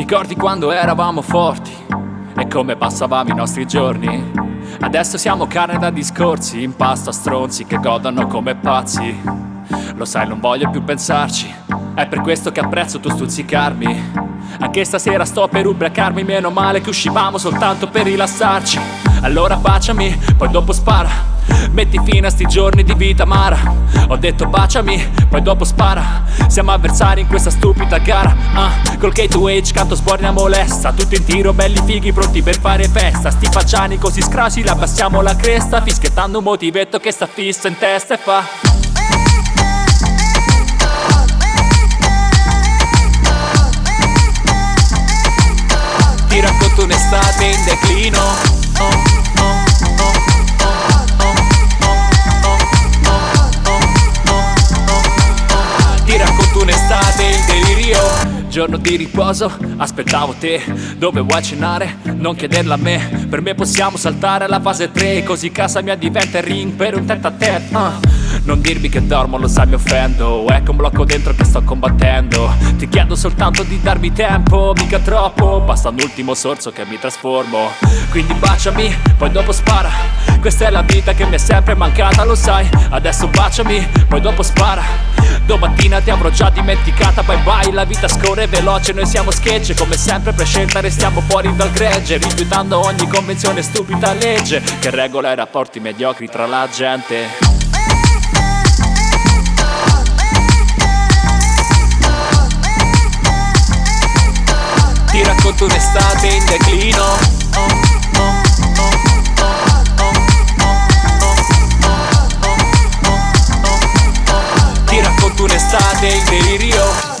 ricordi quando eravamo forti e come passavamo i nostri giorni? Adesso siamo carne da discorsi, in pasta stronzi che godono come pazzi. Lo sai, non voglio più pensarci, è per questo che apprezzo tu stuzzicarmi. Anche stasera sto per ubriacarmi, meno male che uscivamo soltanto per rilassarci. Allora baciami, poi dopo spara. Metti fine a sti giorni di vita amara Ho detto baciami, poi dopo spara. Siamo avversari in questa stupida gara. Uh, Col K2H canto sbornia molesta. Tutti in tiro, belli fighi, pronti per fare festa. Sti facciani così scrasi, la abbassiamo la cresta. Fischiettando un motivetto che sta fissa in testa e fa racconto un'estate in declino oh. Giorno di riposo, aspettavo te Dove vuoi cenare? Non chiederla a me Per me possiamo saltare alla fase 3 Così casa mia diventa il ring per un tête a tête uh. Non dirmi che dormo, lo sai mi offendo. Ecco un blocco dentro che sto combattendo. Ti chiedo soltanto di darmi tempo Mica troppo, basta un ultimo sorso che mi trasformo. Quindi baciami, poi dopo spara. Questa è la vita che mi è sempre mancata, lo sai. Adesso baciami, poi dopo spara. Domattina ti avrò già dimenticata, bye bye. La vita scorre veloce, noi siamo sketch Come sempre per scelta restiamo fuori dal gregge. Rifiutando ogni convenzione stupida legge. Che regola i rapporti mediocri tra la gente un'estate in declino. Ti racconto un'estate in delirio.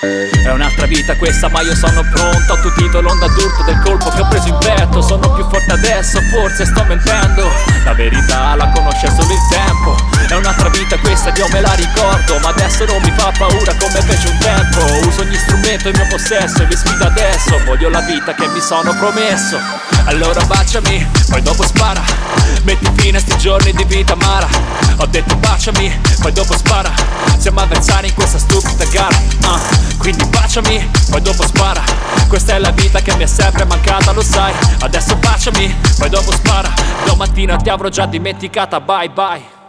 È un'altra vita questa ma io sono pronto. Ho tutito l'onda d'urto del colpo che ho preso in petto Sono più forte adesso, forse sto mentendo. La verità la conosce solo il tempo. È un'altra vita questa io me la ricordo Ma adesso non mi fa paura strumento in mio possesso e vi sfido adesso. Voglio la vita che mi sono promesso. Allora baciami, poi dopo spara. Metti fine a sti giorni di vita amara. Ho detto baciami, poi dopo spara. Siamo avversari in questa stupida gara uh. Quindi baciami, poi dopo spara. Questa è la vita che mi è sempre mancata, lo sai. Adesso baciami, poi dopo spara. Domattina ti avrò già dimenticata, bye bye